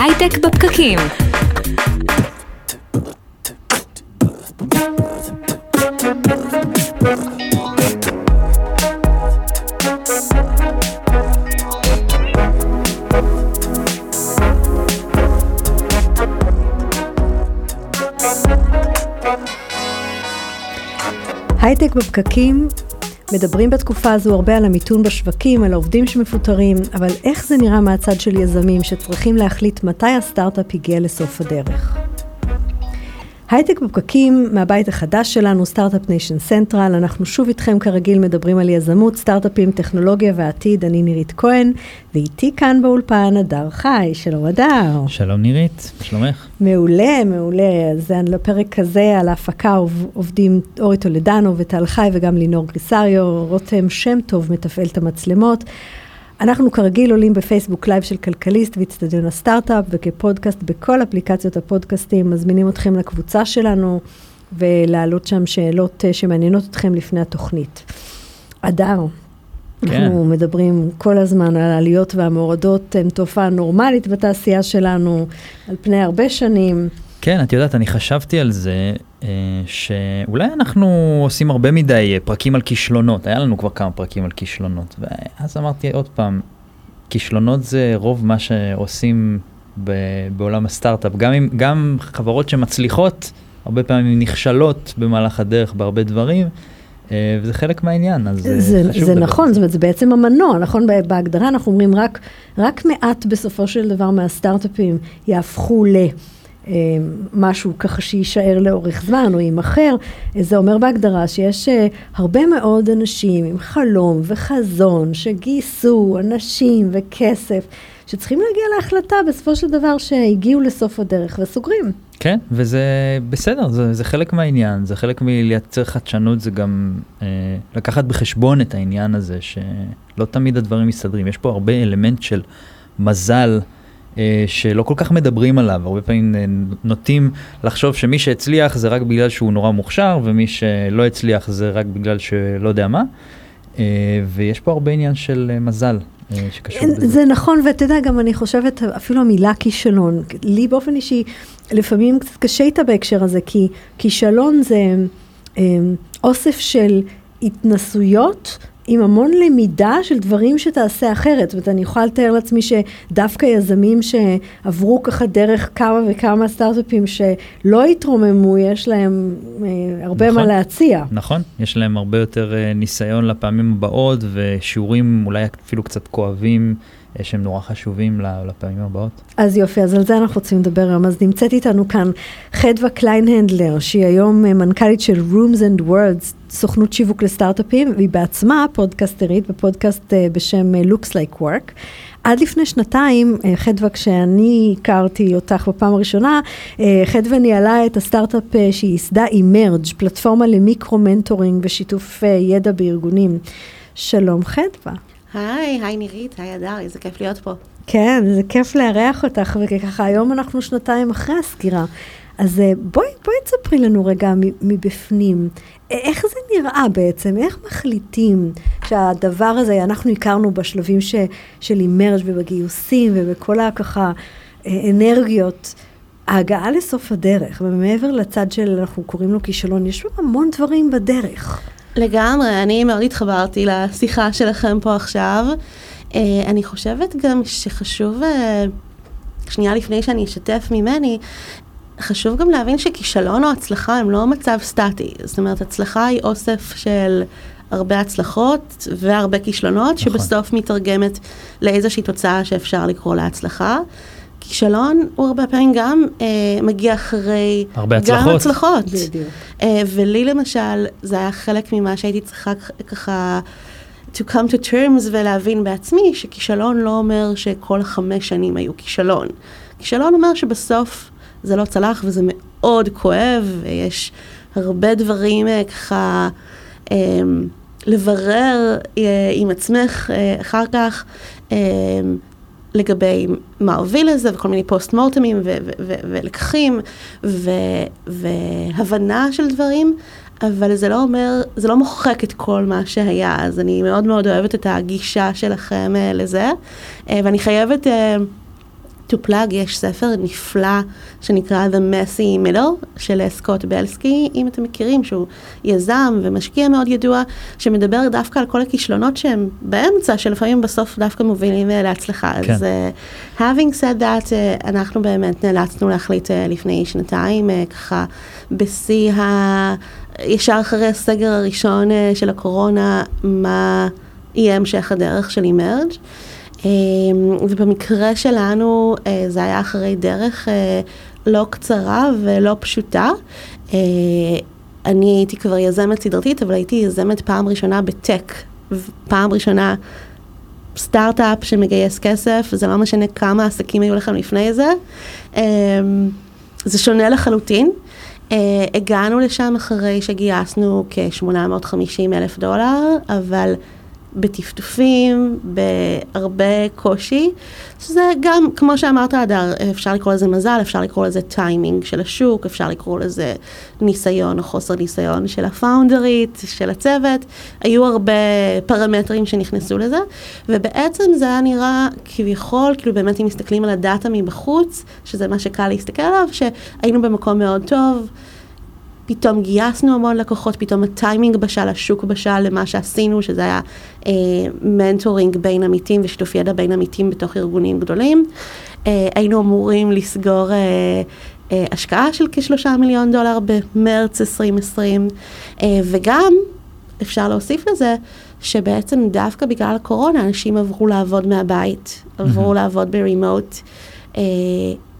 הייטק בפקקים. הייטק בפקקים, מדברים בתקופה הזו הרבה על המיתון בשווקים, על העובדים שמפוטרים, אבל איך זה נראה מהצד של יזמים שצריכים להחליט מתי הסטארט-אפ הגיע לסוף הדרך? הייטק בפקקים מהבית החדש שלנו, Start-Up Nation Central, אנחנו שוב איתכם כרגיל מדברים על יזמות, סטארט-אפים, טכנולוגיה ועתיד, אני נירית כהן, ואיתי כאן באולפן הדר חי, שלום הדר. שלום נירית, שלומך? מעולה, מעולה, אז לפרק הזה על ההפקה עובדים אורי טולדנו וטל חי וגם לינור גריסריו, רותם שם טוב מתפעל את המצלמות. אנחנו כרגיל עולים ב Facebook Live של כלכליסט ואיצטדיון הסטארט-אפ וכפודקאסט בכל אפליקציות הפודקאסטים, מזמינים אתכם לקבוצה שלנו ולהעלות שם שאלות אה, שמעניינות אתכם לפני התוכנית. אדר, כן. אנחנו מדברים כל הזמן על העליות והמורדות, הן תופעה נורמלית בתעשייה שלנו על פני הרבה שנים. כן, את יודעת, אני חשבתי על זה, שאולי אנחנו עושים הרבה מדי אה, פרקים על כישלונות, היה לנו כבר כמה פרקים על כישלונות, ואז אמרתי עוד פעם, כישלונות זה רוב מה שעושים בעולם הסטארט-אפ, גם, עם, גם חברות שמצליחות, הרבה פעמים נכשלות במהלך הדרך בהרבה דברים. אה, וזה חלק מהעניין, אז זה, חשוב. זה נכון, זאת אומרת, זה בעצם המנוע, נכון? בהגדרה אנחנו אומרים רק, רק מעט בסופו של דבר מהסטארט-אפים יהפכו ל... אה, משהו ככה שיישאר לאורך זמן או יימכר, זה אומר בהגדרה שיש אה, הרבה מאוד אנשים עם חלום וחזון שגייסו אנשים וכסף שצריכים להגיע להחלטה בסופו של דבר שהגיעו לסוף הדרך וסוגרים. כן, וזה בסדר, זה, זה חלק מהעניין, זה חלק מלייצר חדשנות, זה גם אה, לקחת בחשבון את העניין הזה שלא תמיד הדברים מסתדרים, יש פה הרבה אלמנט של מזל. אה, שלא כל כך מדברים עליו, הרבה פעמים אה, נוטים לחשוב שמי שהצליח זה רק בגלל שהוא נורא מוכשר, ומי שלא הצליח זה רק בגלל שלא יודע מה, אה, ויש פה הרבה עניין של מזל. שקשור בזה. זה נכון, ואתה יודע, גם אני חושבת, אפילו המילה כישלון, לי באופן אישי, לפעמים קצת קשה איתה בהקשר הזה, כי כישלון זה אוסף של התנסויות עם המון למידה של דברים שתעשה אחרת. זאת אומרת, אני יכולה לתאר לעצמי שדווקא יזמים שעברו ככה דרך כמה וכמה סטארט-אפים שלא התרוממו, יש להם אה, הרבה נכון, מה להציע. נכון, יש להם הרבה יותר אה, ניסיון לפעמים הבאות ושיעורים אולי אפילו קצת כואבים. שהם נורא חשובים לפעמים הבאות. אז יופי, אז על זה אנחנו רוצים לדבר היום. אז נמצאת איתנו כאן חדווה קליינהנדלר, שהיא היום אה, מנכ"לית של Rooms and Words, סוכנות שיווק לסטארט-אפים, והיא בעצמה פודקסטרית בפודקאסט אה, בשם אה, Looks Like Work. עד לפני שנתיים, חדווה, כשאני הכרתי אותך בפעם הראשונה, חדווה ניהלה את הסטארט-אפ שהיא ייסדה Emerge, פלטפורמה למיקרו-מנטורינג ושיתוף ידע בארגונים. שלום חדווה. היי, היי נירית, היי הדר, איזה כיף להיות פה. כן, זה כיף לארח אותך, וככה היום אנחנו שנתיים אחרי הסגירה. אז אה, בואי, בואי תספרי לנו רגע מבפנים, איך זה נראה בעצם, איך מחליטים שהדבר הזה, אנחנו הכרנו בשלבים ש, של Emerge ובגיוסים ובכל הככה אנרגיות, ההגעה לסוף הדרך, ומעבר לצד של, אנחנו קוראים לו כישלון, יש המון דברים בדרך. לגמרי, אני מאוד התחברתי לשיחה שלכם פה עכשיו. Uh, אני חושבת גם שחשוב, uh, שנייה לפני שאני אשתף ממני, חשוב גם להבין שכישלון או הצלחה הם לא מצב סטטי. זאת אומרת, הצלחה היא אוסף של הרבה הצלחות והרבה כישלונות, נכון. שבסוף מתרגמת לאיזושהי תוצאה שאפשר לקרוא להצלחה. כישלון הוא הרבה פעמים גם אה, מגיע אחרי... הרבה הצלחות. גם הצלחות. בדיוק. אה, ולי למשל, זה היה חלק ממה שהייתי צריכה ככה... to come to terms ולהבין בעצמי שכישלון לא אומר שכל חמש שנים היו כישלון. כישלון אומר שבסוף זה לא צלח וזה מאוד כואב ויש הרבה דברים אה, ככה אה, לברר אה, עם עצמך אה, אחר כך. אה, לגבי מה הוביל לזה, וכל מיני פוסט מורטמים ולקחים והבנה של דברים, אבל זה לא אומר, זה לא מוחק את כל מה שהיה, אז אני מאוד מאוד אוהבת את הגישה שלכם uh, לזה, uh, ואני חייבת uh, to plug, יש ספר נפלא שנקרא The Messy Middle של סקוט בלסקי, אם אתם מכירים, שהוא יזם ומשקיע מאוד ידוע, שמדבר דווקא על כל הכישלונות שהם באמצע, שלפעמים בסוף דווקא מובילים אה, להצלחה. כן. אז uh, having said that, uh, אנחנו באמת נאלצנו להחליט uh, לפני שנתיים, uh, ככה בשיא ה... ישר אחרי הסגר הראשון uh, של הקורונה, מה יהיה המשך הדרך של אימרג'. אמ, ובמקרה שלנו אה, זה היה אחרי דרך אה, לא קצרה ולא פשוטה. אה, אני הייתי כבר יזמת סדרתית, אבל הייתי יזמת פעם ראשונה בטק. פעם ראשונה סטארט-אפ שמגייס כסף, זה לא משנה כמה עסקים היו לכם לפני זה. אמ, זה שונה לחלוטין. הגענו לשם אחרי שגייסנו כ-850 אלף דולר, אבל בטפטופים, בהרבה קושי, שזה גם, כמו שאמרת, אדר, אפשר לקרוא לזה מזל, אפשר לקרוא לזה טיימינג של השוק, אפשר לקרוא לזה ניסיון או חוסר ניסיון של הפאונדרית, של הצוות, היו הרבה פרמטרים שנכנסו לזה, ובעצם זה היה נראה כביכול, כאילו באמת אם מסתכלים על הדאטה מבחוץ, שזה מה שקל להסתכל עליו, שהיינו במקום מאוד טוב. פתאום גייסנו המון לקוחות, פתאום הטיימינג בשל, השוק בשל למה שעשינו, שזה היה אה, מנטורינג בין עמיתים ושיתוף ידע בין עמיתים בתוך ארגונים גדולים. אה, היינו אמורים לסגור אה, אה, השקעה של כשלושה מיליון דולר במרץ 2020, אה, וגם, אפשר להוסיף לזה, שבעצם דווקא בגלל הקורונה אנשים עברו לעבוד מהבית, עברו mm-hmm. לעבוד ברימוט. אה,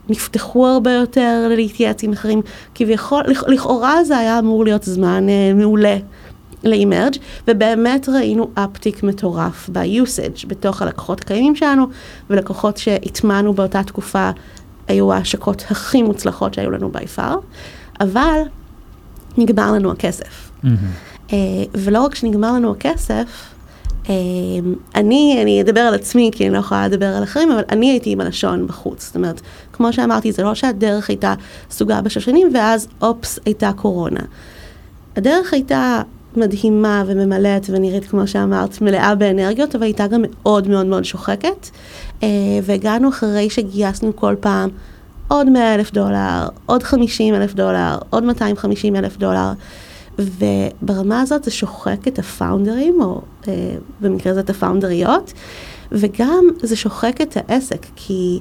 נפתחו הרבה יותר להתייעץ עם אחרים, כביכול, לכאורה זה היה אמור להיות זמן אה, מעולה לאימרג' ובאמת ראינו אפטיק מטורף ב-usage בתוך הלקוחות הקיימים שלנו, ולקוחות שהטמענו באותה תקופה היו ההשקות הכי מוצלחות שהיו לנו by far, אבל נגמר לנו הכסף. Mm-hmm. אה, ולא רק שנגמר לנו הכסף, אני, אני אדבר על עצמי, כי אני לא יכולה לדבר על אחרים, אבל אני הייתי עם הלשון בחוץ. זאת אומרת, כמו שאמרתי, זה לא שהדרך הייתה סוגה בשושנים, ואז אופס, הייתה קורונה. הדרך הייתה מדהימה וממלאת ונראית, כמו שאמרת, מלאה באנרגיות, אבל הייתה גם מאוד מאוד מאוד שוחקת. אה, והגענו אחרי שגייסנו כל פעם עוד 100 אלף דולר, עוד 50 אלף דולר, עוד 250 אלף דולר. וברמה הזאת זה שוחק את הפאונדרים, או אה, במקרה הזה את הפאונדריות, וגם זה שוחק את העסק, כי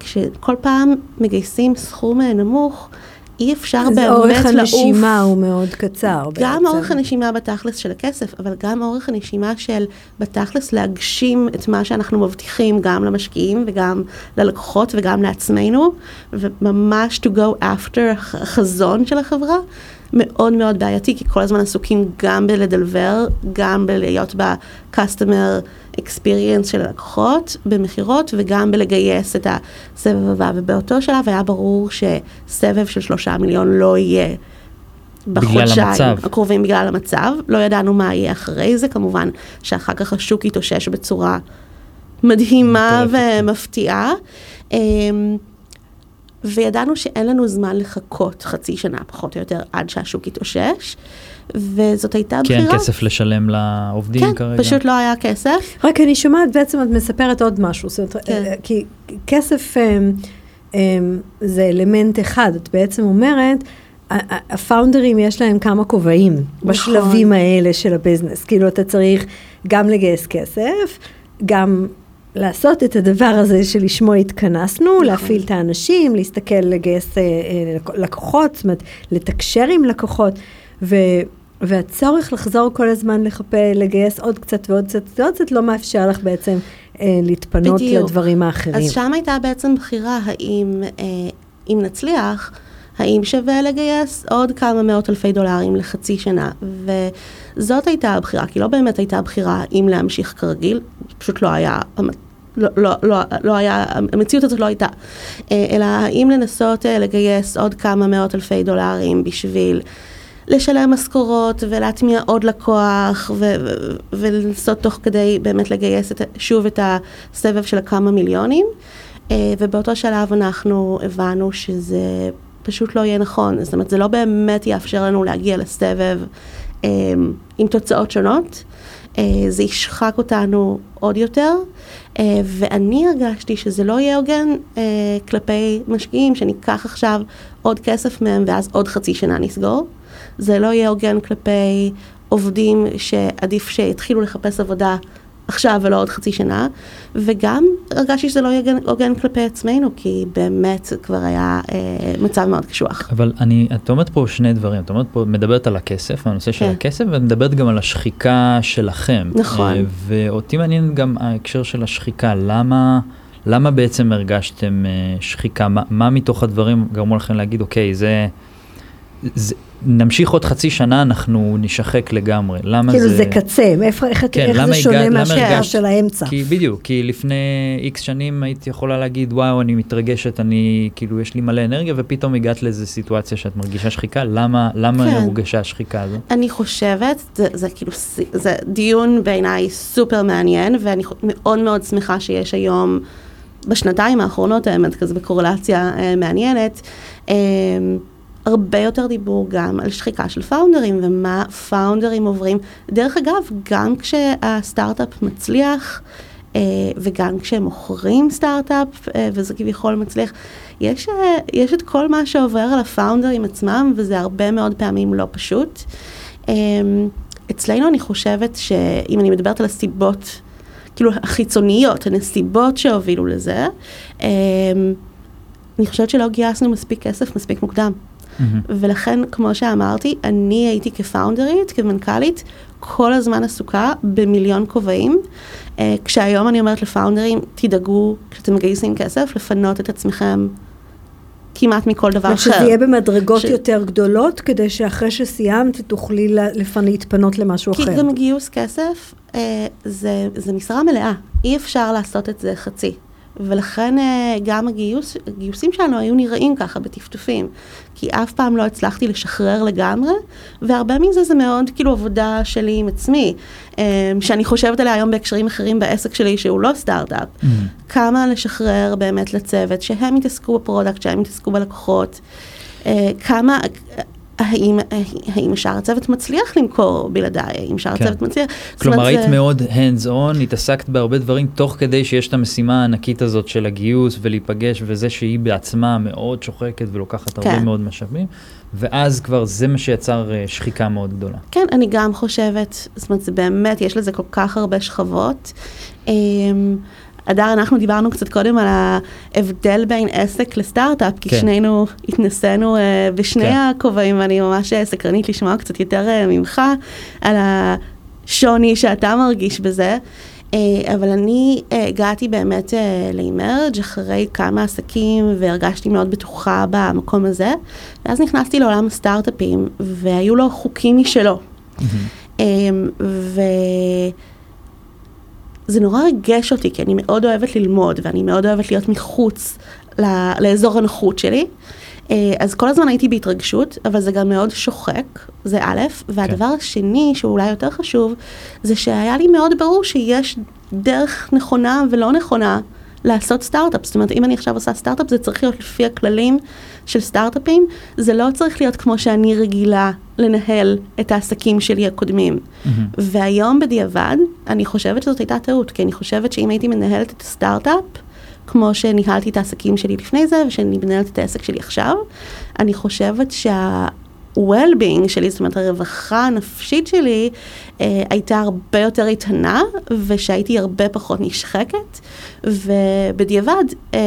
כשכל פעם מגייסים סכום נמוך, אי אפשר באמת לעוף. אז אורך הנשימה הוא מאוד קצר גם בעצם. גם אורך הנשימה בתכלס של הכסף, אבל גם אורך הנשימה של בתכלס להגשים את מה שאנחנו מבטיחים גם למשקיעים וגם ללקוחות וגם לעצמנו, וממש to go after החזון של החברה. מאוד מאוד בעייתי, כי כל הזמן עסוקים גם בלדלבר, גם בלהיות ב-customer experience של הלקוחות, במכירות, וגם בלגייס את הסבב הבא. ובאותו שלב היה ברור שסבב של שלושה מיליון לא יהיה. בחודשיים הקרובים בגלל המצב, לא ידענו מה יהיה אחרי זה, כמובן שאחר כך השוק יתאושש בצורה מדהימה ומפתיעה. וידענו שאין לנו זמן לחכות חצי שנה פחות או יותר עד שהשוק יתאושש, וזאת הייתה בחירה. כי אין כסף לשלם לעובדים כן, כרגע. כן, פשוט לא היה כסף. רק אני שומעת, בעצם את מספרת עוד משהו, זאת אומרת, כן. אה, כי כסף אה, אה, זה אלמנט אחד, את בעצם אומרת, הפאונדרים יש להם כמה כובעים נכון. בשלבים האלה של הביזנס, כאילו אתה צריך גם לגייס כסף, גם לעשות את הדבר הזה שלשמו התכנסנו, נכון. להפעיל את האנשים, להסתכל, לגייס אה, אה, לקוחות, זאת אומרת, לתקשר עם לקוחות, ו, והצורך לחזור כל הזמן לחפה, לגייס עוד קצת ועוד קצת ועוד קצת, לא מאפשר לך בעצם אה, להתפנות בדיוק. לדברים האחרים. אז שם הייתה בעצם בחירה האם, אה, אם נצליח, האם שווה לגייס עוד כמה מאות אלפי דולרים לחצי שנה, וזאת הייתה הבחירה, כי לא באמת הייתה בחירה אם להמשיך כרגיל, פשוט לא היה לא, לא, לא, לא היה, המציאות הזאת לא הייתה, אה, אלא האם לנסות אה, לגייס עוד כמה מאות אלפי דולרים בשביל לשלם משכורות ולהטמיע עוד לקוח ו- ו- ולנסות תוך כדי באמת לגייס את, שוב את הסבב של הכמה מיליונים. אה, ובאותו שלב אנחנו הבנו שזה פשוט לא יהיה נכון, זאת אומרת זה לא באמת יאפשר לנו להגיע לסבב עם תוצאות שונות. אה, זה ישחק אותנו עוד יותר, אה, ואני הרגשתי שזה לא יהיה הוגן אה, כלפי משקיעים, שניקח עכשיו עוד כסף מהם ואז עוד חצי שנה נסגור. זה לא יהיה הוגן כלפי עובדים שעדיף שיתחילו לחפש עבודה עכשיו ולא עוד חצי שנה, וגם הרגשתי שזה לא יהיה הוגן כלפי עצמנו, כי באמת כבר היה אה, מצב מאוד קשוח. אבל אני, את אומרת פה שני דברים, את אומרת פה, מדברת על הכסף, הנושא של כן. הכסף, ואת מדברת גם על השחיקה שלכם. נכון. אה, ואותי מעניין גם ההקשר של השחיקה, למה... למה בעצם הרגשתם אה, שחיקה? מה, מה מתוך הדברים גרמו לכם להגיד, אוקיי, זה, זה... נמשיך עוד חצי שנה, אנחנו נשחק לגמרי. למה כאילו זה... זה קצה, מאיפה- איך כן, איך למה זה שונה מהשאלה של האמצע? כי בדיוק, כי לפני איקס שנים היית יכולה להגיד, וואו, אני מתרגשת, אני, כאילו, יש לי מלא אנרגיה, ופתאום הגעת לאיזו סיטואציה שאת מרגישה שחיקה, למה, למה כן. הורגשה השחיקה הזו? אני חושבת, זה, זה כאילו, זה דיון בעיניי סופר מעניין, ואני מאוד מאוד שמחה שיש היום, בשנתיים האחרונות האמת, כזה בקורלציה אה, מעניינת, אה, הרבה יותר דיבור גם על שחיקה של פאונדרים, ומה פאונדרים עוברים. דרך אגב, גם כשהסטארט-אפ מצליח, אה, וגם כשהם מוכרים סטארט-אפ, אה, וזה כביכול מצליח, יש, אה, יש את כל מה שעובר על הפאונדרים עצמם, וזה הרבה מאוד פעמים לא פשוט. אצלנו אני חושבת שאם אני מדברת על הסיבות, כאילו החיצוניות, הנסיבות שהובילו לזה, אני חושבת שלא גייסנו מספיק כסף מספיק מוקדם. מהמם. ולכן, כמו שאמרתי, אני הייתי כפאונדרית, כמנכ"לית, כל הזמן עסוקה במיליון כובעים. אה, כשהיום אני אומרת לפאונדרים, תדאגו, כשאתם מגייסים כסף, לפנות את עצמכם כמעט מכל דבר אחר. שזה יהיה במדרגות ש- יותר גדולות, כדי שאחרי שסיימת תוכלי ל- לפ- להתפנות למשהו כי אחר. גם גיוס כסף אה, זה, זה משרה מלאה, אי אפשר לעשות את זה חצי. ולכן אה, גם הגיוס, הגיוסים שלנו היו נראים ככה בטפטופים. כי אף פעם לא הצלחתי לשחרר לגמרי, והרבה מזה זה מאוד כאילו עבודה שלי עם עצמי, אה, שאני חושבת עליה היום בהקשרים אחרים בעסק שלי שהוא לא סטארט-אפ. מהמם. כמה לשחרר באמת לצוות, שהם יתעסקו ב product, שהם יתעסקו בלקוחות, אה, כמה, האם, האם שאר הצוות מצליח למכור בלעדיי, האם שאר כן. הצוות מצליח, כלומר, היית זה- מאוד hands on, התעסקת בהרבה דברים, תוך כדי שיש את המשימה הענקית הזאת של הגיוס ולהיפגש, וזה שהיא בעצמה מאוד שוחקת ולוקחת הרבה כן. מאוד משאבים, ואז כבר זה מה שיצר אה, שחיקה מאוד גדולה. כן, אני גם חושבת, זאת אומרת, זה באמת, יש לזה כל כך הרבה שכבות. אדר, אנחנו דיברנו קצת קודם על ההבדל בין עסק לסטארט-אפ, כי כן. שנינו התנסינו אה, בשני כן. הכובעים, ואני ממש אה, סקרנית לשמוע קצת יותר אה, ממך על השוני שאתה מרגיש בזה. אה, אבל אני אה, הגעתי באמת אה, לאימרג' אחרי כמה עסקים והרגשתי מאוד בטוחה במקום הזה, ואז נכנסתי לעולם הסטארט-אפים והיו לו חוקים משלו. אמ, וזה נורא ריגש אותי, כי אני מאוד אוהבת ללמוד, ואני מאוד אוהבת להיות מחוץ ל- לאזור הנוחות שלי. אה, אז כל הזמן הייתי בהתרגשות, אבל זה גם מאוד שוחק, זה א', והדבר השני, שהוא אולי יותר חשוב, זה שהיה לי מאוד ברור שיש דרך נכונה ולא נכונה לעשות סטארט-אפ. זאת אומרת, אם אני עכשיו עושה סטארט-אפ, זה צריך להיות לפי הכללים של סטארט-אפים, זה לא צריך להיות כמו שאני רגילה לנהל את העסקים שלי הקודמים. מהמם. והיום בדיעבד, אני חושבת שזאת הייתה טעות, כי אני חושבת שאם הייתי מנהלת את הסטארט-אפ, כמו שניהלתי את העסקים שלי לפני זה, ושאני מנהלת את העסק שלי עכשיו, אני חושבת שה... well-being שלי, זאת אומרת הרווחה הנפשית שלי, אה, הייתה הרבה יותר איתנה, ושהייתי הרבה פחות נשחקת, ובדיעבד, אה,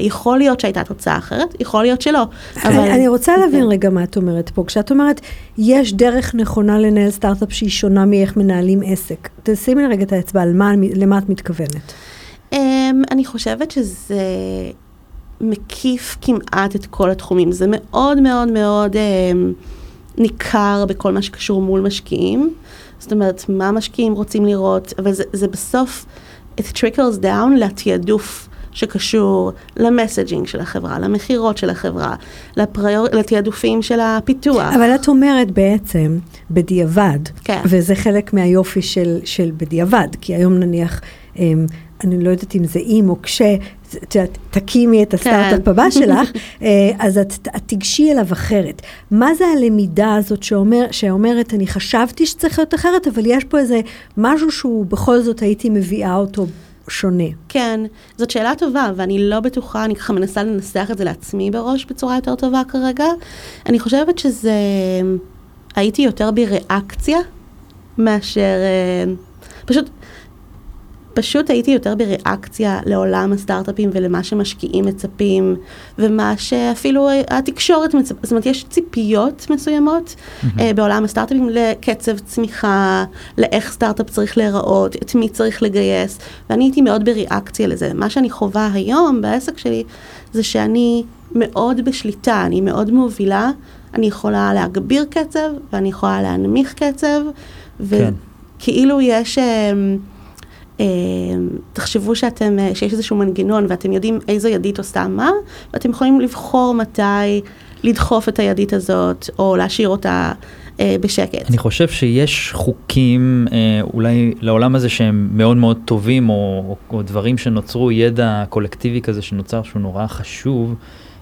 יכול להיות שהייתה תוצאה אחרת, יכול להיות שלא. אני, אני רוצה להבין כן. רגע מה את אומרת פה. כשאת אומרת, יש דרך נכונה לנהל סטארט-אפ שהיא שונה מאיך מנהלים עסק. תשימי רגע את האצבע, על מה, למה את מתכוונת? Um, אני חושבת שזה מקיף כמעט את כל התחומים. זה מאוד מאוד מאוד um, ניכר בכל מה שקשור מול משקיעים. זאת אומרת, מה משקיעים רוצים לראות, אבל זה, זה בסוף, it trickles down לתעדוף שקשור למסג'ינג של החברה, למכירות של החברה, לפריור, לתעדופים של הפיתוח. אבל את אומרת בעצם, בדיעבד, כן. וזה חלק מהיופי של, של בדיעבד, כי היום נניח אמ, אני לא יודעת אם זה אם או כש, את יודעת, תקימי את הסטארט-אפ הבא שלך, אה, אז את, את תיגשי אליו אחרת. מה זה הלמידה הזאת שאומר, שאומרת, אני חשבתי שצריך להיות אחרת, אבל יש פה איזה משהו שהוא בכל זאת הייתי מביאה אותו שונה. כן, זאת שאלה טובה, ואני לא בטוחה, אני ככה מנסה לנסח את זה לעצמי בראש בצורה יותר טובה כרגע. אני חושבת שזה, הייתי יותר בריאקציה מאשר, אה, פשוט, פשוט הייתי יותר בריאקציה לעולם הסטארט-אפים ולמה שמשקיעים מצפים, ומה שאפילו התקשורת מצפה, זאת אומרת, יש ציפיות מסוימות mm-hmm. uh, בעולם הסטארט-אפים לקצב צמיחה, לאיך סטארט-אפ צריך להיראות, את מי צריך לגייס, ואני הייתי מאוד בריאקציה לזה. מה שאני חווה היום בעסק שלי, זה שאני מאוד בשליטה, אני מאוד מובילה, אני יכולה להגביר קצב, ואני יכולה להנמיך קצב, וכאילו כן. יש... Uh, אה, תחשבו שאתם, אה, שיש איזשהו מנגנון ואתם יודעים איזו ידית עושה מה, ואתם יכולים לבחור מתי לדחוף את הידית הזאת, או להשאיר אותה אה, בשקט. אני חושב שיש חוקים אה, אולי לעולם הזה שהם מאוד מאוד טובים, או, או, או דברים שנוצרו, ידע קולקטיבי כזה שנוצר שהוא נורא חשוב.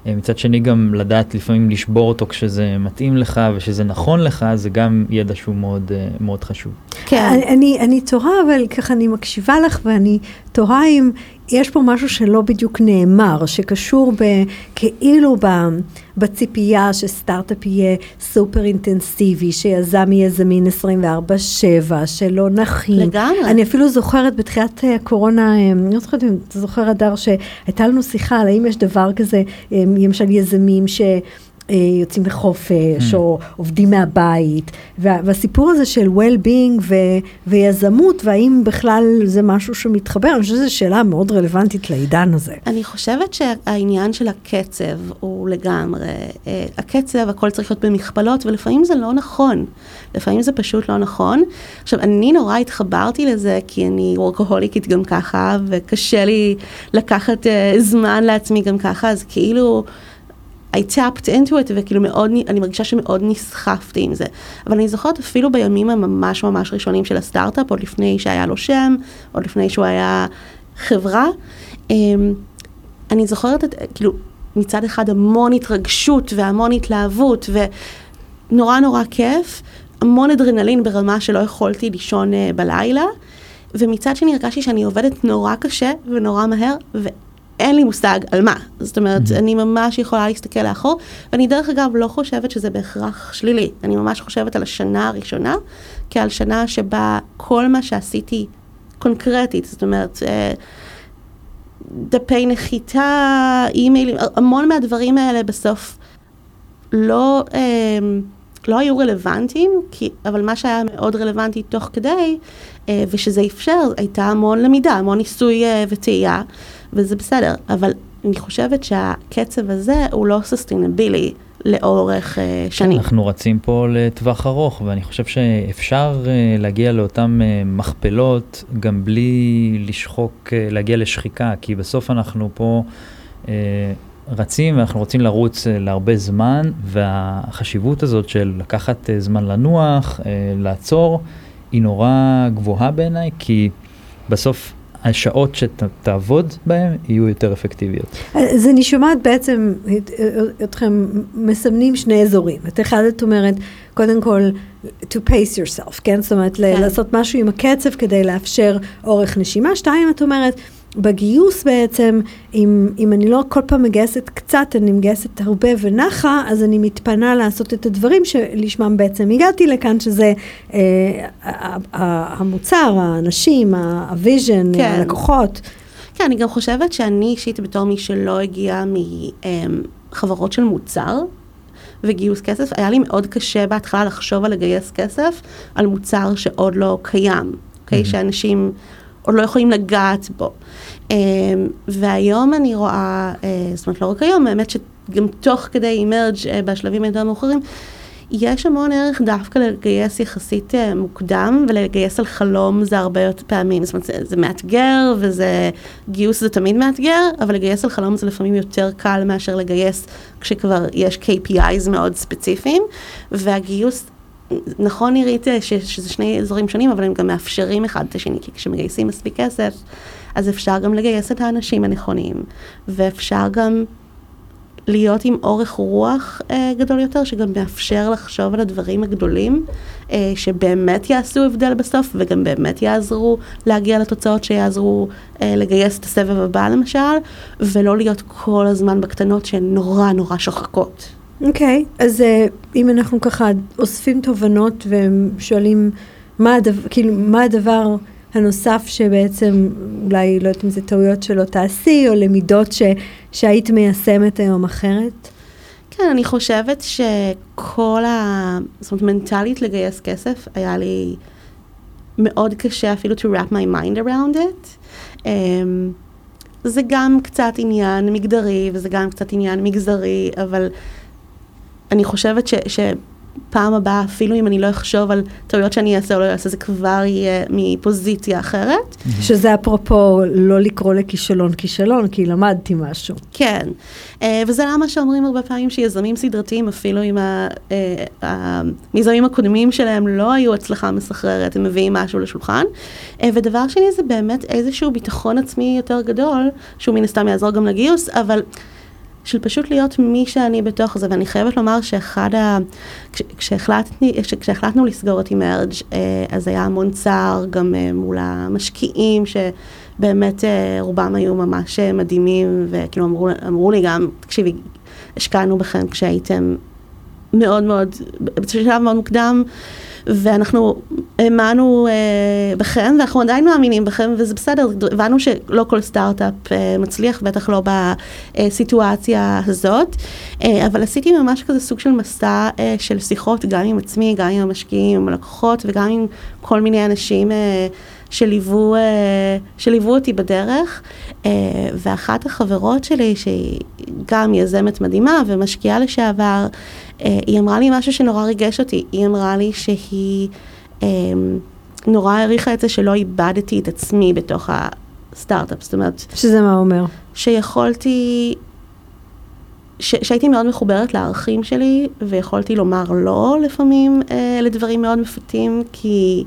אה, מצד שני גם לדעת לפעמים לשבור אותו כשזה מתאים לך ושזה נכון לך, זה גם ידע שהוא מאוד, אה, מאוד חשוב. כן, אני, אני, אני תוהה, אבל ככה אני מקשיבה לך ואני תוהה אם יש פה משהו שלא בדיוק נאמר, שקשור ב, כאילו ב, בציפייה שסטארט-אפ יהיה סופר אינטנסיבי, שיזם יהיה זמין 24-7, שלא נכין. לגמרי. אני אפילו זוכרת בתחילת הקורונה, אה, אני לא זוכרת אם אתה זוכר, אדר, שהייתה לנו שיחה על האם יש דבר כזה, אה, למשל יזמים ש... אה, יוצאים לחופש, mm. או עובדים מהבית, וה, והסיפור הזה של well-being ו, ויזמות, והאם בכלל זה משהו שמתחבר, אני חושבת שזו שאלה מאוד רלוונטית לעידן הזה. אני חושבת שהעניין של הקצב הוא לגמרי, אה, הקצב, הכל צריך להיות במכפלות, ולפעמים זה לא נכון. לפעמים זה פשוט לא נכון. עכשיו, אני נורא התחברתי לזה, כי אני וורקהוליקית גם ככה, וקשה לי לקחת uh, זמן לעצמי גם ככה, אז כאילו... I tapped into it, וכאילו מאוד, אני מרגישה שמאוד נסחפתי עם זה. אבל אני זוכרת אפילו בימים הממש ממש ראשונים של הסטארט-אפ, עוד לפני שהיה לו שם, עוד לפני שהוא היה חברה, אמ, אני זוכרת את, כאילו, מצד אחד המון התרגשות והמון התלהבות, ונורא נורא כיף, המון אדרנלין ברמה שלא יכולתי לישון uh, בלילה, ומצד שני הרגשתי שאני עובדת נורא קשה ונורא מהר, ו... אין לי מושג על מה. זאת אומרת, mm-hmm. אני ממש יכולה להסתכל לאחור, ואני דרך אגב לא חושבת שזה בהכרח שלילי. אני ממש חושבת על השנה הראשונה, כעל שנה שבה כל מה שעשיתי קונקרטית, זאת אומרת, אה, דפי נחיתה, אימיילים, המון מהדברים האלה בסוף לא, אה, לא היו רלוונטיים, כי, אבל מה שהיה מאוד רלוונטי תוך כדי, אה, ושזה אפשר, הייתה המון למידה, המון ניסוי וטעייה. וזה בסדר, אבל אני חושבת שהקצב הזה הוא לא סוסטינבילי לאורך uh, שנים. אנחנו רצים פה לטווח ארוך, ואני חושב שאפשר uh, להגיע לאותן uh, מכפלות גם בלי לשחוק, uh, להגיע לשחיקה, כי בסוף אנחנו פה uh, רצים ואנחנו רוצים לרוץ uh, להרבה זמן, והחשיבות הזאת של לקחת uh, זמן לנוח, uh, לעצור, היא נורא גבוהה בעיניי, כי בסוף השעות שתעבוד בהן יהיו יותר אפקטיביות. אז אני שומעת בעצם אתכם מסמנים שני אזורים. את אחד את אומרת, קודם כל, to pace yourself, כן? זאת אומרת, כן. לעשות משהו עם הקצב כדי לאפשר אורך נשימה. שתיים, את אומרת, בגיוס בעצם, אם, אם אני לא כל פעם מגייסת קצת, אני מגייסת הרבה ונחה, אז אני מתפנה לעשות את הדברים שלשמם בעצם הגעתי לכאן, שזה אה, המוצר, האנשים, ה vision, כן. הלקוחות. כן, אני גם חושבת שאני אישית בתור מי שלא הגיעה מחברות של מוצר, וגיוס כסף, היה לי מאוד קשה בהתחלה לחשוב על לגייס כסף על מוצר שעוד לא קיים, אוקיי? Okay? Mm-hmm. שאנשים עוד לא יכולים לגעת בו. אמ, והיום אני רואה, אה, זאת אומרת לא רק היום, האמת שגם תוך כדי Emerge אה, בשלבים היותר מאוחרים, יש המון ערך דווקא לגייס יחסית אה, מוקדם, ולגייס על חלום זה הרבה יותר פעמים, זאת אומרת זה, זה מאתגר, וזה, גיוס זה תמיד מאתגר, אבל לגייס על חלום זה לפעמים יותר קל מאשר לגייס כשכבר יש KPIs מאוד ספציפיים, והגיוס נכון נראית ש, שזה שני אזורים שונים, אבל הם גם מאפשרים אחד את השני, כי כשמגייסים מספיק כסף, אז אפשר גם לגייס את האנשים הנכונים, ואפשר גם להיות עם אורך רוח אה, גדול יותר, שגם מאפשר לחשוב על הדברים הגדולים, אה, שבאמת יעשו הבדל בסוף, וגם באמת יעזרו להגיע לתוצאות שיעזרו אה, לגייס את הסבב הבא למשל, ולא להיות כל הזמן בקטנות שהן נורא נורא שוחקות. אוקיי, okay, אז uh, אם אנחנו ככה אוספים תובנות ושואלים מה, הדבר, כאילו, מה הדבר הנוסף שבעצם, אולי לא יודעת אם זה טעויות שלא תעשי, או למידות ש, שהיית מיישמת היום אחרת? כן, אני חושבת שכל ה... זאת אומרת, מנטלית לגייס כסף, היה לי מאוד קשה אפילו to wrap my mind around it. Um, זה גם קצת עניין מגדרי, וזה גם קצת עניין מגזרי, אבל אני חושבת ש... ש פעם הבאה, אפילו אם אני לא אחשוב על טעויות שאני אעשה או לא אעשה, זה כבר יהיה מפוזיציה אחרת. שזה אפרופו לא לקרוא לכישלון כישלון, כי למדתי משהו. כן, אה, וזה למה שאומרים הרבה פעמים שיזמים סדרתיים, אפילו אם אה, המיזמים הקודמים שלהם לא היו הצלחה מסחררת, הם מביאים משהו לשולחן. אה, ודבר שני זה באמת איזשהו ביטחון עצמי יותר גדול, שהוא מן הסתם יעזור גם לגיוס, אבל... של פשוט להיות מי שאני בתוך זה, ואני חייבת לומר שאחד ה... כש, כשהחלטני, כשהחלטנו לסגור את אימרג' אה, אז היה המון צער גם אה, מול המשקיעים, שבאמת אה, רובם היו ממש מדהימים, וכאילו אמרו, אמרו לי גם, תקשיבי, השקענו בכם כשהייתם מאוד מאוד, בשלב מאוד מוקדם. ואנחנו האמנו אה, בכם, ואנחנו עדיין מאמינים בכם, וזה בסדר, הבנו שלא כל סטארט-אפ אה, מצליח, בטח לא בסיטואציה הזאת, אה, אבל עשיתי ממש כזה סוג של מסע אה, של שיחות, גם עם עצמי, גם עם המשקיעים, עם הלקוחות, וגם עם כל מיני אנשים. אה, שליוו, אה, שליוו אותי בדרך, אה, ואחת החברות שלי, שהיא גם יזמת מדהימה ומשקיעה לשעבר, היא אמרה לי משהו שנורא ריגש אותי, היא אמרה לי שהיא נורא העריכה את זה שלא איבדתי את עצמי בתוך הסטארט-אפ, זאת אומרת... שזה מה אומר? שיכולתי... ש- שהייתי מאוד מחוברת לערכים שלי, ויכולתי לומר לא לפעמים אה, לדברים מאוד מפתים, כי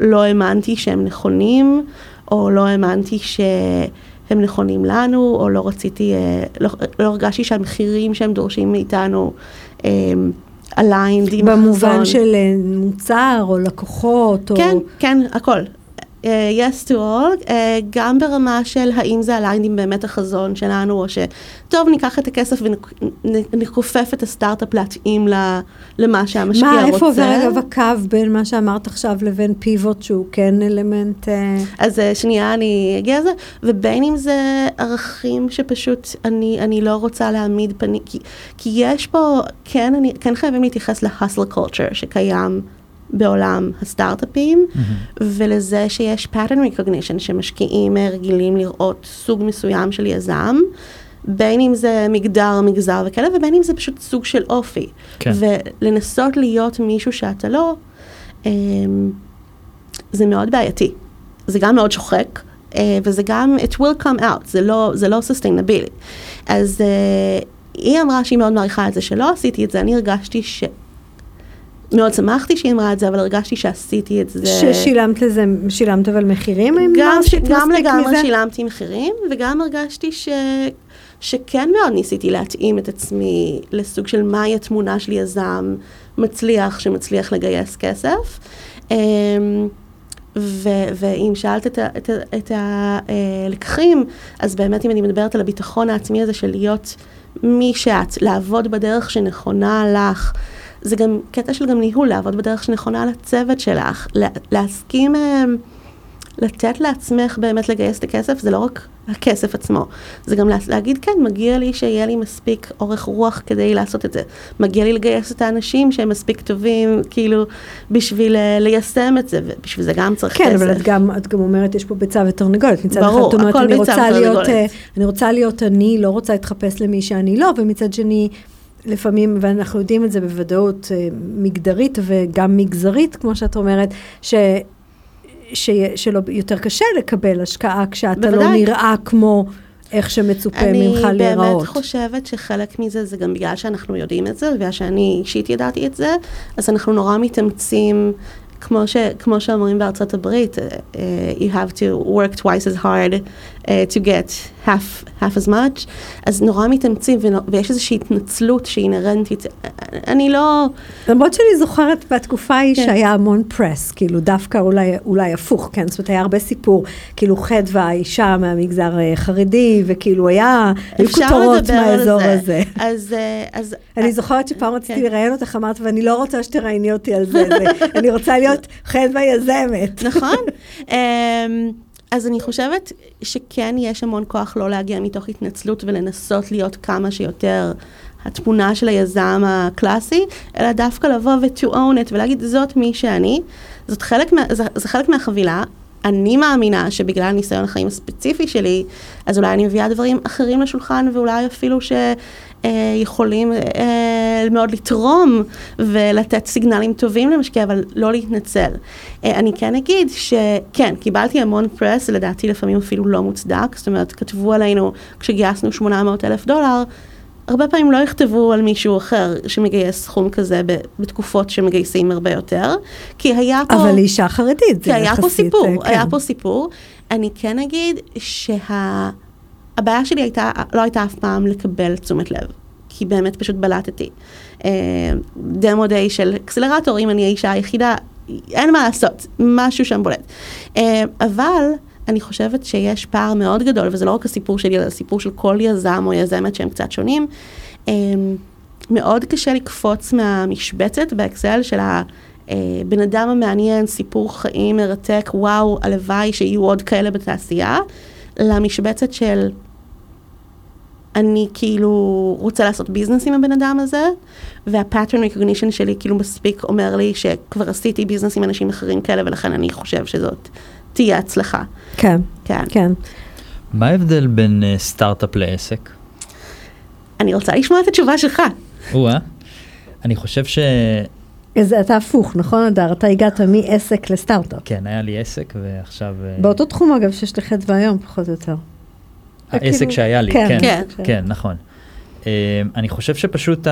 לא האמנתי שהם נכונים, או לא האמנתי שהם נכונים לנו, או לא רציתי, אה, לא, לא הרגשתי שהמחירים שהם דורשים מאיתנו aligned עם החזון. במובן של אה, מוצר או לקוחות או... כן, כן, הכל. Uh, yes to all, uh, גם ברמה של האם זה aligned עם באמת החזון שלנו, או שטוב, ניקח את הכסף ונכופף את הסטארט-אפ להתאים למה שהמשקיע מה, רוצה. מה, איפה עובר אגב הקו בין מה שאמרת עכשיו לבין פיבוט, שהוא כן אלמנט... Uh... אז uh, שנייה, אני אגיע לזה, ובין אם זה ערכים שפשוט אני, אני לא רוצה להעמיד פנים, כי, כי יש פה, כן, אני, כן חייבים להתייחס ל-hustle culture שקיים. בעולם הסטארט-אפים, mm-hmm. ולזה שיש pattern recognition, שמשקיעים רגילים לראות סוג מסוים של יזם, בין אם זה מגדר, מגזר וכאלה, ובין אם זה פשוט סוג של אופי. כן. ולנסות להיות מישהו שאתה לא, אמ, זה מאוד בעייתי. זה גם מאוד שוחק, אה, וזה גם, it will come out, זה לא, זה לא sustainability. אז uh, היא אמרה שהיא מאוד מעריכה את זה שלא עשיתי את זה, אני הרגשתי ש... מאוד שמחתי שהיא אמרה את זה, אבל הרגשתי שעשיתי את זה. ששילמת לזה, שילמת אבל מחירים? גם, ש, גם לגמרי מזה? שילמתי מחירים, וגם הרגשתי ש, שכן מאוד ניסיתי להתאים את עצמי לסוג של מהי התמונה של יזם מצליח, שמצליח לגייס כסף. אמ, ו- ואם שאלת את, את, את הלקחים, אה, אז באמת אם אני מדברת על הביטחון העצמי הזה של להיות מי שאת, לעבוד בדרך שנכונה לך, זה גם קטע של גם ניהול, לעבוד בדרך שנכונה לצוות שלך, להסכים אה, לתת לעצמך באמת לגייס את הכסף, זה לא רק הכסף עצמו, זה גם להגיד, כן, מגיע לי שיהיה לי מספיק אורך רוח כדי לעשות את זה. מגיע לי לגייס את האנשים שהם מספיק טובים, כאילו, בשביל אה, ליישם את זה, ובשביל זה גם צריך כן, כסף. כן, אבל את גם, את גם אומרת, יש פה ביצה ותרנגולת. מצד ברור, אחד, אומרת, הכל ביצה ותרנגולת. אה, אני רוצה להיות אני, לא רוצה להתחפש למי שאני לא, ומצד שני... לפעמים, ואנחנו יודעים את זה בוודאות אה, מגדרית וגם מגזרית, כמו שאת אומרת, ש... ש... שלא יותר קשה לקבל השקעה כשאתה לא בוודאי. לא נראה כמו איך שמצופה ממך להיראות. אני באמת חושבת שחלק מזה זה גם בגלל שאנחנו יודעים את זה, ובגלל שאני אישית ידעתי את זה, אז אנחנו נורא מתאמצים כמו, ש, כמו שאומרים בארצות הברית, uh, you have to work twice as hard uh, to get half, half as much, אז נורא מתאמצים ויש איזושהי התנצלות שהיא אינהרנטית, אני לא... למרות שאני זוכרת בתקופה ההיא כן. שהיה המון פרס, כאילו דווקא אולי, אולי הפוך, כן, זאת אומרת היה הרבה סיפור, כאילו חדווה, אישה מהמגזר חרדי, וכאילו היה, היו כותרות מהאזור זה. הזה. אז... אז אני זוכרת שפעם רציתי כן. לראיין אותך, אמרת, ואני לא רוצה שתראייני אותי על זה, אני רוצה להיות... להיות חדווה יזמת. נכון. אמ, אז אני חושבת שכן יש המון כוח לא להגיע מתוך התנצלות ולנסות להיות כמה שיותר התמונה של היזם הקלאסי, אלא דווקא לבוא ו-to own it ולהגיד, זאת מי שאני, זאת חלק מה, זה, זה חלק מהחבילה. אני מאמינה שבגלל ניסיון החיים הספציפי שלי, אז אולי אני מביאה דברים אחרים לשולחן, ואולי אפילו ש... אה, אה, מאוד לתרום ולתת סיגנלים טובים למשקיע, אבל לא להתנצל. אה, אני כן אגיד שכן, קיבלתי המון פרס, לדעתי לפעמים אפילו לא מוצדק, זאת אומרת, כתבו עלינו כשגייסנו 800 אלף דולר, הרבה פעמים לא יכתבו על מישהו אחר שמגייס סכום כזה בתקופות שמגייסים הרבה יותר, כי היה פה... אבל אישה חרדית, זה יחסית, היה פה סיפור, כן. היה פה סיפור. אני כן אגיד שה... הבעיה שלי הייתה, לא הייתה אף פעם לקבל תשומת לב, כי באמת פשוט בלטתי. דמו דיי של אקסלרטור, אם אני האישה היחידה, אין מה לעשות, משהו שם בולט. אה, אבל אני חושבת שיש פער מאוד גדול, וזה לא רק הסיפור שלי, זה הסיפור של כל יזם או יזמת שהם קצת שונים. אה, מאוד קשה לקפוץ מהמשבצת באקסל של הבן אה, אדם המעניין, סיפור חיים מרתק, וואו, הלוואי שיהיו עוד כאלה בתעשייה. למשבצת של אני כאילו רוצה לעשות ביזנס עם הבן אדם הזה, וה-pattern recognition שלי כאילו מספיק אומר לי שכבר עשיתי ביזנס עם אנשים אחרים כאלה, ולכן אני חושב שזאת תהיה הצלחה. כן, כן. כן. מה ההבדל בין uh, סטארט-אפ לעסק? אני רוצה לשמוע את התשובה שלך. או-אה. אני חושב ש... אז אתה הפוך, נכון, אדר? אתה הגעת מעסק לסטארט-אפ. כן, היה לי עסק ועכשיו... אה, באותו תחום, אגב, שיש לך דבר היום, פחות או יותר. העסק כאילו... שהיה לי, כן, כן, כן, כן, נכון. Uh, אני חושב שפשוט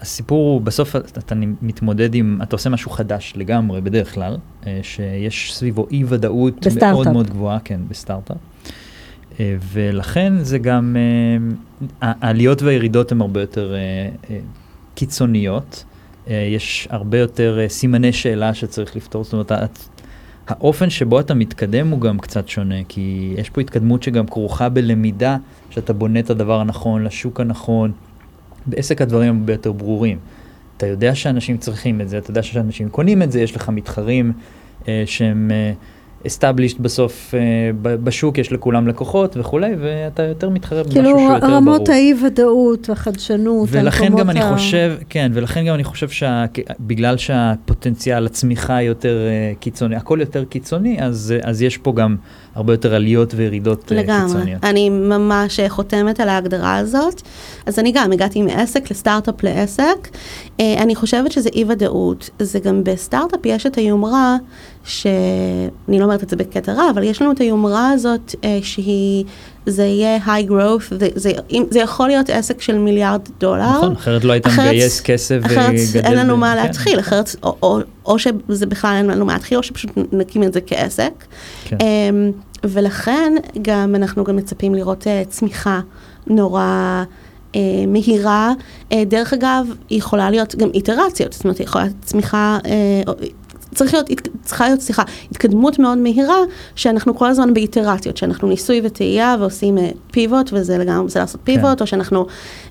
הסיפור הוא, בסוף אתה מתמודד עם, אתה עושה משהו חדש לגמרי בדרך כלל, uh, שיש סביבו אי ודאות מאוד מאוד גבוהה, כן, בסטארט-אפ. Uh, ולכן זה גם, uh, העליות והירידות הן הרבה יותר קיצוניות. יש הרבה יותר סימני שאלה שצריך לפתור, זאת אומרת, האופן שבו אתה מתקדם הוא גם קצת שונה, כי יש פה התקדמות שגם כרוכה בלמידה, שאתה בונה את הדבר הנכון לשוק הנכון. בעסק הדברים הרבה יותר ברורים. אתה יודע שאנשים צריכים את זה, אתה יודע שאנשים קונים את זה, יש לך מתחרים אה, שהם... אה, established בסוף uh, בשוק, יש לכולם לקוחות וכולי, ואתה יותר מתחרה במשהו כאילו, שהוא יותר ברור. כאילו הרמות האי-ודאות והחדשנות, ולכן גם ה... אני חושב, כן, ולכן גם אני חושב שבגלל שהפוטנציאל הצמיחה יותר uh, קיצוני, הכל יותר קיצוני, אז, uh, אז יש פה גם הרבה יותר עליות וירידות לגמרי. קיצוניות. לגמרי, אני ממש חותמת על ההגדרה הזאת. אז אני גם הגעתי מעסק לסטארט-אפ לעסק. אני חושבת שזה אי-ודאות. זה גם בסטארט-אפ יש את היומרה שאני לא אומרת את זה בקטע רע, אבל יש לנו את היומרה הזאת אה, שהיא, זה יהיה high growth, זה, זה, זה יכול להיות עסק של מיליארד דולר. נכון, אחרת לא היית מגייס כסף וגדל. אחרת אין לנו ב... מה כן. להתחיל, אחרת, או, או, או שזה בכלל אין לנו מה להתחיל, או שפשוט נקים את זה כעסק. כן. אה, ולכן גם אנחנו גם מצפים לראות אה, צמיחה נורא... אה, מהירה, אה, דרך אגב, היא יכולה להיות גם איטרציות, זאת אומרת, היא יכולה להיות צמיחה, אה, צריך להיות, צריכה להיות, סליחה, התקדמות מאוד מהירה, שאנחנו כל הזמן באיטרציות, שאנחנו ניסוי וטעייה ועושים פיבוט, אה, וזה לגמרי בסדר לעשות פיבוט, כן. או שאנחנו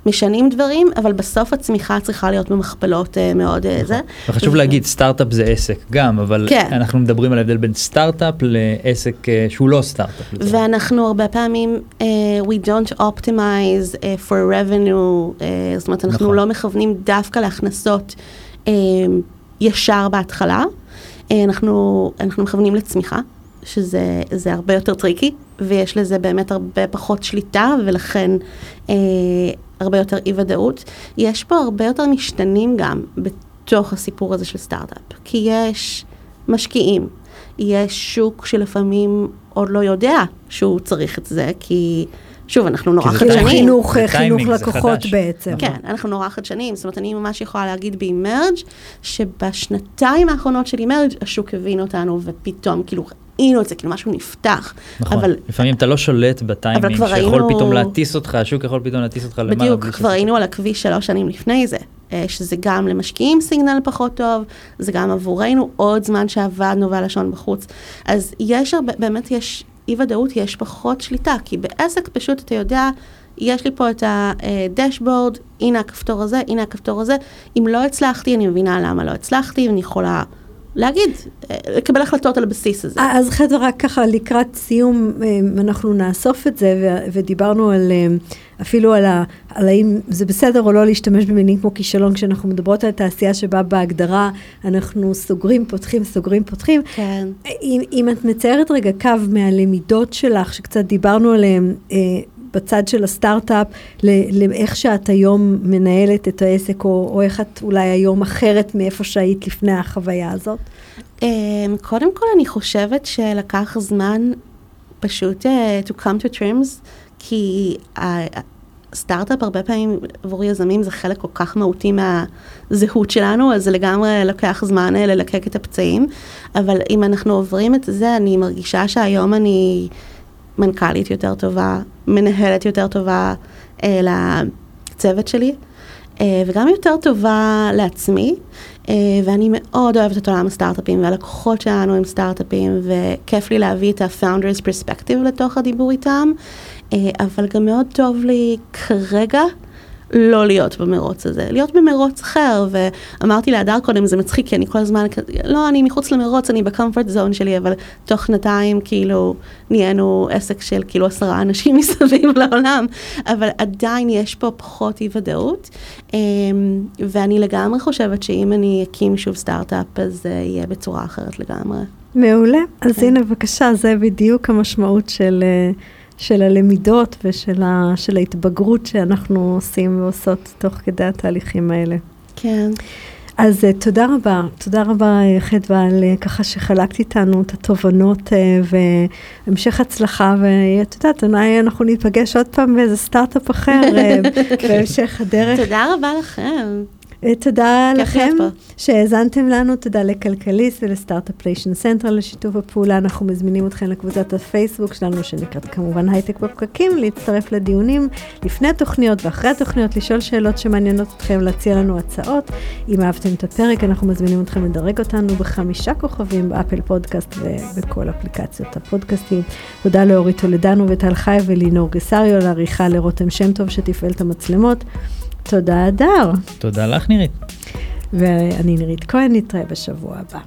משנים דברים, אבל בסוף הצמיחה צריכה להיות במכפלות uh, מאוד uh, זה. וחשוב ו... להגיד, סטארט-אפ זה עסק גם, אבל כן. אנחנו מדברים על ההבדל בין סטארט-אפ לעסק שהוא לא סטארט-אפ. ואנחנו הרבה פעמים, uh, we don't optimize uh, for revenue, uh, זאת אומרת, אנחנו נכון. לא מכוונים דווקא להכנסות. uh, ישר בהתחלה, אה, אנחנו, אנחנו מכוונים לצמיחה, שזה הרבה יותר tricky, ויש לזה באמת הרבה פחות שליטה, ולכן אה, הרבה יותר אי ודאות. יש פה הרבה יותר משתנים גם בתוך הסיפור הזה של סטארט-אפ, כי יש משקיעים, יש שוק שלפעמים עוד לא יודע שהוא צריך את זה, כי שוב, אנחנו נורא זה. חינוך, זה חינוך זה לקוחות. בעצם. נכון. כן, אנחנו נורא חדשניים, זאת אומרת, אני ממש יכולה להגיד ב Emerge שבשנתיים האחרונות של אימרג' השוק הבין אותנו, ופתאום כאילו ראינו את זה, כאילו משהו נפתח. נכון, אבל לפעמים אתה לא שולט בטיימינג כבר שיכול ראינו- פתאום להטיס אותך, השוק יכול פתאום להטיס אותך למעלה. בדיוק, כבר היינו על הכביש שלוש שנים לפני זה, אה, שזה גם למשקיעים סיגנל פחות טוב, זה גם עבורנו עוד זמן שעבדנו והלשון בחוץ. אז יש הרבה, באמת יש אי ודאות, יש פחות שליטה, כי בעסק פשוט אתה יודע, יש לי פה את הדשבורד, הנה הכפתור הזה, הנה הכפתור הזה, אם לא הצלחתי, אני מבינה למה לא הצלחתי, ואני יכולה להגיד, אה, לקבל החלטות על הבסיס הזה. אז חדווה, רק ככה לקראת סיום, אה, אנחנו נאסוף את זה, ודיברנו על, אה, אפילו על, ה, על האם זה בסדר או לא להשתמש במילים כמו כישלון, כשאנחנו מדברות על תעשייה שבה בהגדרה אנחנו סוגרים, פותחים, סוגרים, פותחים. כן. אם, אם את מציירת רגע קו מהלמידות שלך, שקצת דיברנו עליהן אה, בצד של הסטארט-אפ, לאיך שאת היום מנהלת את העסק, או, או איך את אולי היום אחרת מאיפה שהיית לפני החוויה הזאת? Um, קודם כל אני חושבת שלקח זמן פשוט uh, to come to terms, כי הסטארט-אפ הרבה פעמים עבור יזמים זה חלק כל כך מהותי מהזהות שלנו, אז זה לגמרי לוקח זמן אה, ללקק את הפצעים, אבל אם אנחנו עוברים את זה, אני מרגישה שהיום אני מנכ"לית יותר טובה, מנהלת יותר טובה uh, לצוות שלי. אה, וגם יותר טובה לעצמי, אה, ואני מאוד אוהבת את עולם הסטארט-אפים, והלקוחות שלנו הם סטארט-אפים, וכיף לי להביא את ה-founders perspective לתוך הדיבור איתם, אה, אבל גם מאוד טוב לי כרגע לא להיות במרוץ הזה, להיות במרוץ אחר, ואמרתי להדר קודם, זה מצחיק, כי אני כל הזמן, לא, אני מחוץ למרוץ, אני בקומפורט זון שלי, אבל תוך שנתיים, כאילו, נהיינו עסק של כאילו עשרה אנשים מסביב לעולם, אבל עדיין יש פה פחות אי ודאות, אמ, ואני לגמרי חושבת שאם אני אקים שוב סטארט-אפ, אז זה יהיה בצורה אחרת לגמרי. מעולה. אז כן. הנה, בבקשה, זה בדיוק המשמעות של, אה, של הלמידות ושל ה, של ההתבגרות שאנחנו עושים ועושות תוך כדי התהליכים האלה. כן. אז uh, תודה רבה, תודה רבה uh, חדווה על uh, ככה שחלקת איתנו את התובנות uh, והמשך הצלחה, ואת יודעת, אולי אנחנו ניפגש עוד פעם באיזה סטארט-אפ אחר uh, בהמשך הדרך. תודה רבה לכם. Uh, תודה לכם שהאזנתם לנו, תודה לכלכליסט ול Start-Up Nation Central לשיתוף הפעולה, אנחנו מזמינים אתכם לקבוצת הפייסבוק שלנו שנקראת כמובן הייטק בפקקים, להצטרף לדיונים לפני התוכניות ואחרי התוכניות, לשאול שאלות שמעניינות אתכם, להציע לנו הצעות. אם אהבתם את הפרק, אנחנו מזמינים אתכם לדרג אותנו בחמישה כוכבים באפל פודקאסט ובכל אפליקציות הפודקאסטים. תודה לאורית טולדנו וטל חי ולינור גסריו, לעריכה לרותם שם טוב שתפעל את המצלמות. תודה, הדר. תודה לך נירית. ואני נירית כהן, נתראה בשבוע הבא.